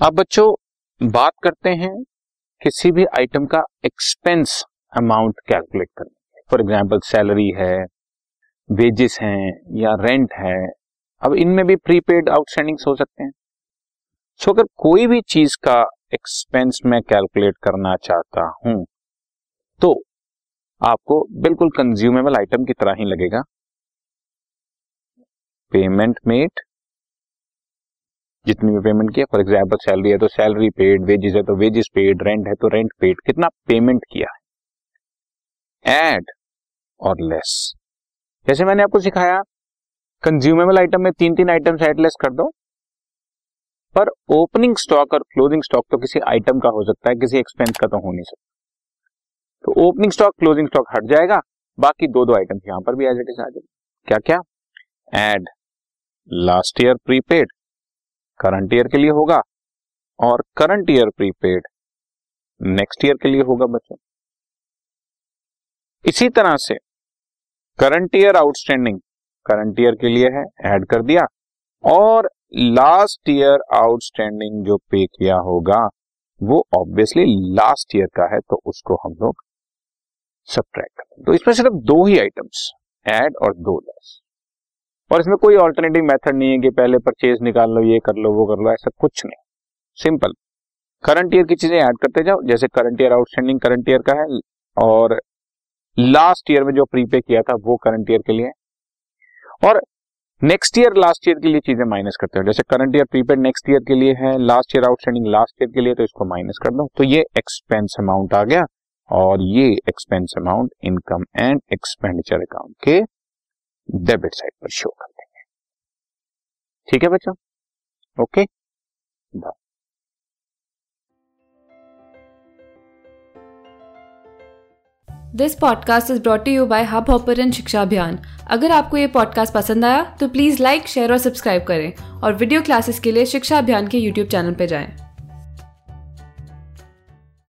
अब बच्चों बात करते हैं किसी भी आइटम का एक्सपेंस अमाउंट कैलकुलेट करने फॉर एग्ज़ाम्पल सैलरी है वेजेस हैं या रेंट है अब इनमें भी प्रीपेड आउटस्टैंडिंग हो सकते हैं। सो so, अगर कोई भी चीज़ का एक्सपेंस मैं कैलकुलेट करना चाहता हूँ तो आपको बिल्कुल कंज्यूमेबल आइटम की तरह ही लगेगा। पेमेंट मेड जितनी भी पेमेंट किया फॉर एग्ज़ाम्पल सैलरी है तो सैलरी पेड वेजेस है तो वेजेस पेड रेंट है तो रेंट पेड कितना पेमेंट किया है? एड और लेस जैसे मैंने आपको सिखाया कंज्यूमेबल आइटम में तीन तीन आइटम एड लेस कर दो। पर ओपनिंग स्टॉक और क्लोजिंग स्टॉक तो किसी आइटम का हो सकता है, किसी एक्सपेंस का तो हो नहीं सकता। तो ओपनिंग स्टॉक क्लोजिंग स्टॉक हट जाएगा, बाकी दो दो आइटम यहाँ पर भी एज इट इज़ आ जाएगी क्या क्या add last year prepaid current year के लिए होगा और current year prepaid next year के लिए होगा बच्चों। इसी तरह से current year outstanding current year के लिए है, ऐड कर दिया और लास्ट ईयर आउटस्टैंडिंग जो पे किया होगा, वो ऑब्वियसली लास्ट ईयर का है तो उसको हम लोग सब्ट्रैक्ट करें तो इसमें सिर्फ़ दो ही आइटम्स एड और दो लेस और इसमें कोई ऑल्टरनेटिव मेथड नहीं है कि पहले परचेज निकाल लो, ये कर लो, वो कर लो, ऐसा कुछ नहीं। सिंपल करंट ईयर की चीज़ें ऐड करते जाओ, जैसे current year outstanding current year का है, और लास्ट ईयर में जो प्रीपे किया था, वो करंट ईयर के लिए। और नेक्स्ट ईयर लास्ट ईयर के लिए चीज़ें माइनस करते हो। जैसे current year prepaid next year के लिए है last year outstanding last year के लिए तो इसको माइनस कर दो। तो ये एक्सपेंस अमाउंट आ गया, और ये expense amount income and expenditure account के डेबिट साइड पर शो कर देंगे। ठीक है बच्चों? Okay? Bye. This podcast is brought you by Hubhopper Shiksha Abhiyan अगर आपको ये पॉडकास्ट पसंद आया तो प्लीज़ लाइक शेयर और सब्सक्राइब करें और वीडियो क्लासेस के लिए शिक्षा अभियान के यूट्यूब चैनल पर जाएँ।